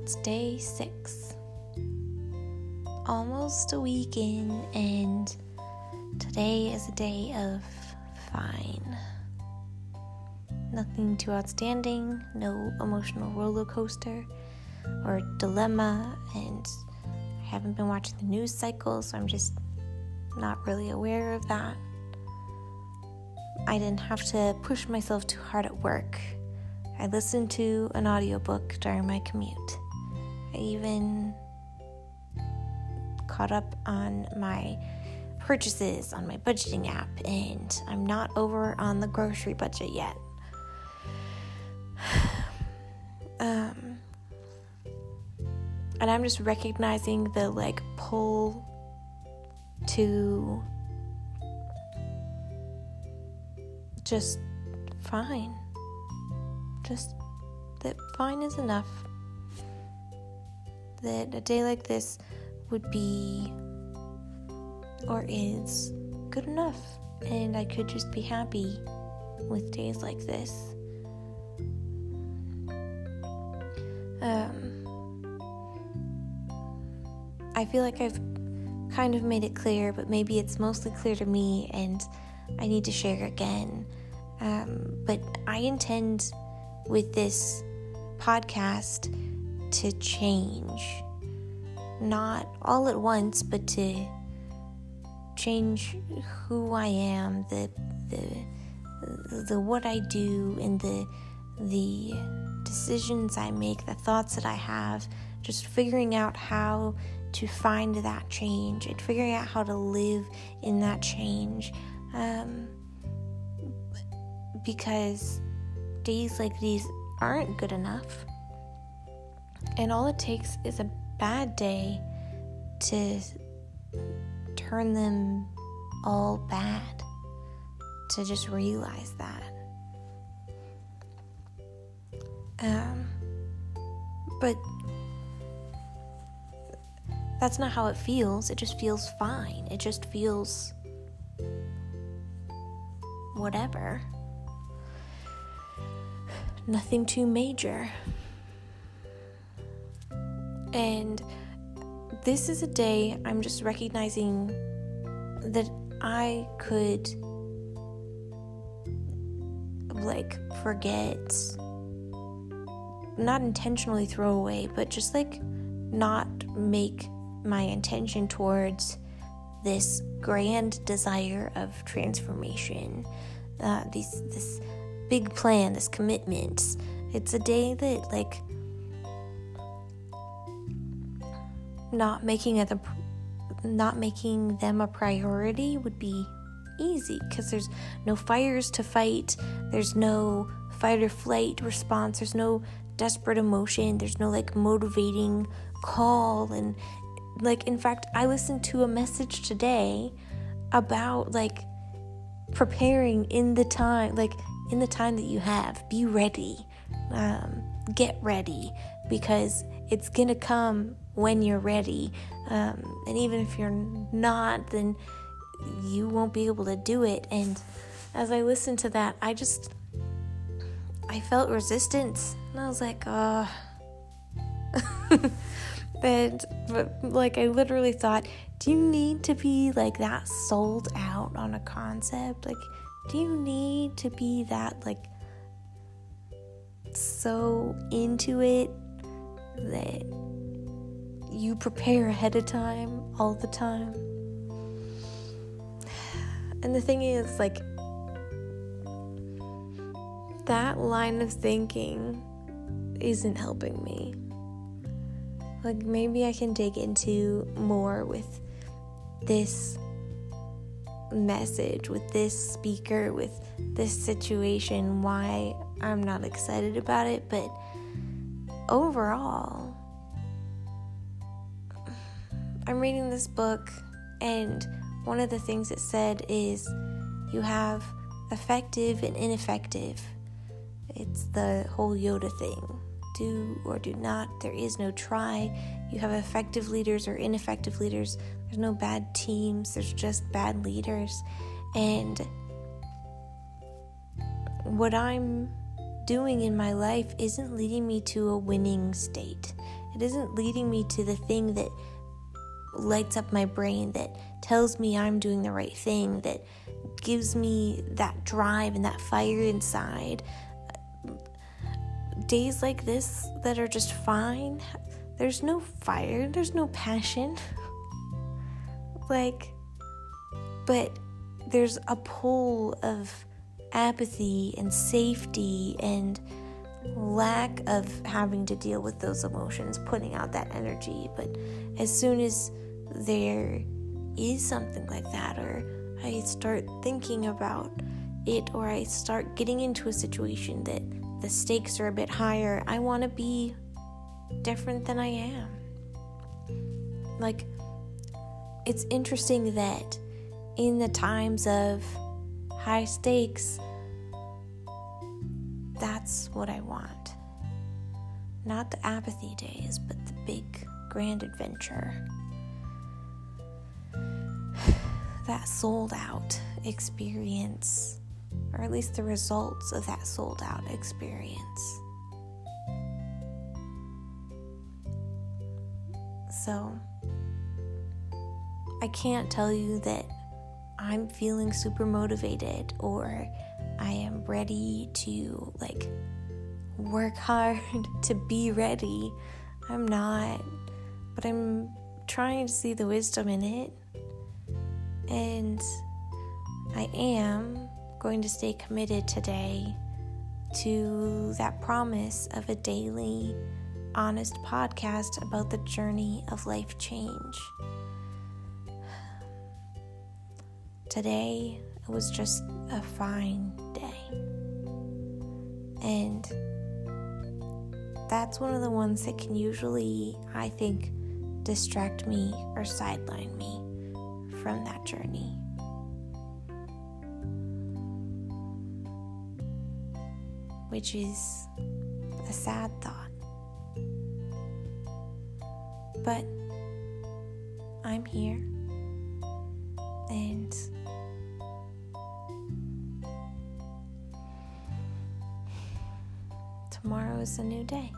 it's day six. Almost a week in, and today is a day of fine. Nothing too outstanding, no emotional roller coaster or dilemma, and I haven't been watching the news cycle, so I'm just not really aware of that. I didn't have to push myself too hard at work. I listened to an audiobook during my commute. I even caught up on my purchases on my budgeting app, and I'm not over on the grocery budget yet. um, and I'm just recognizing the like pull to just fine. Just that fine is enough. That a day like this would be or is good enough. And I could just be happy with days like this. Um, I feel like I've kind of made it clear, but maybe it's mostly clear to me, and I need to share again. Um, but I intend with this podcast to change, not all at once, but to change who I am, the the the what I do, and the the decisions I make, the thoughts that I have, just figuring out how to find that change and figuring out how to live in that change. Um, because days like these aren't good enough. And all it takes is a bad day to turn them all bad, to just realize that. Um, but that's not how it feels. It just feels fine. It just feels whatever. Nothing too major. And this is a day I'm just recognizing that I could like forget not intentionally throw away but just like not make my intention towards this grand desire of transformation, uh, these this big plan, this commitment. It's a day that like not making it a not making them a priority would be easy because there's no fires to fight, there's no fight or flight response, there's no desperate emotion, there's no like motivating call. And like in fact i listened to a message today about like preparing in the time like in the time that you have be ready um, get ready because it's gonna come when you're ready. Um, and even if you're not then you won't be able to do it. And as i listened to that i just i felt resistance. And i was like and but like I literally thought, do you need to be like that sold out on a concept? Like, do you need to be that like so into it that you prepare ahead of time all the time? And the thing is, like, that line of thinking isn't helping me like maybe I can dig into more with this message, with this speaker, with this situation, why I'm not excited about it, but overall, I'm reading this book, and one of the things it said is you have effective and ineffective. It's the whole Yoda thing do or do not. There is no try. You have effective leaders or ineffective leaders. There's no bad teams, there's just bad leaders. And what I'm doing in my life isn't leading me to a winning state. It isn't leading me to the thing that lights up my brain, that tells me I'm doing the right thing, that gives me that drive and that fire inside. Days like this that are just fine, there's no fire, there's no passion. like, but there's a pull of apathy and safety and lack of having to deal with those emotions, putting out that energy. But as soon as there is something like that, or I start thinking about it, or I start getting into a situation that the stakes are a bit higher, I want to be different than I am. Like, it's interesting that in the times of high stakes, that's what I want. Not the apathy days, but the big grand adventure. That sold out experience, or at least the results of that sold out experience. So, I can't tell you that I'm feeling super motivated or I am ready to like work hard to be ready. I'm not, but I'm trying to see the wisdom in it. And I am going to stay committed today to that promise of a daily, honest podcast about the journey of life change. Today it was just a fine day. And that's one of the ones that can usually, I think, distract me or sideline me from that journey. Which is a sad thought. But I'm here and tomorrow is a new day.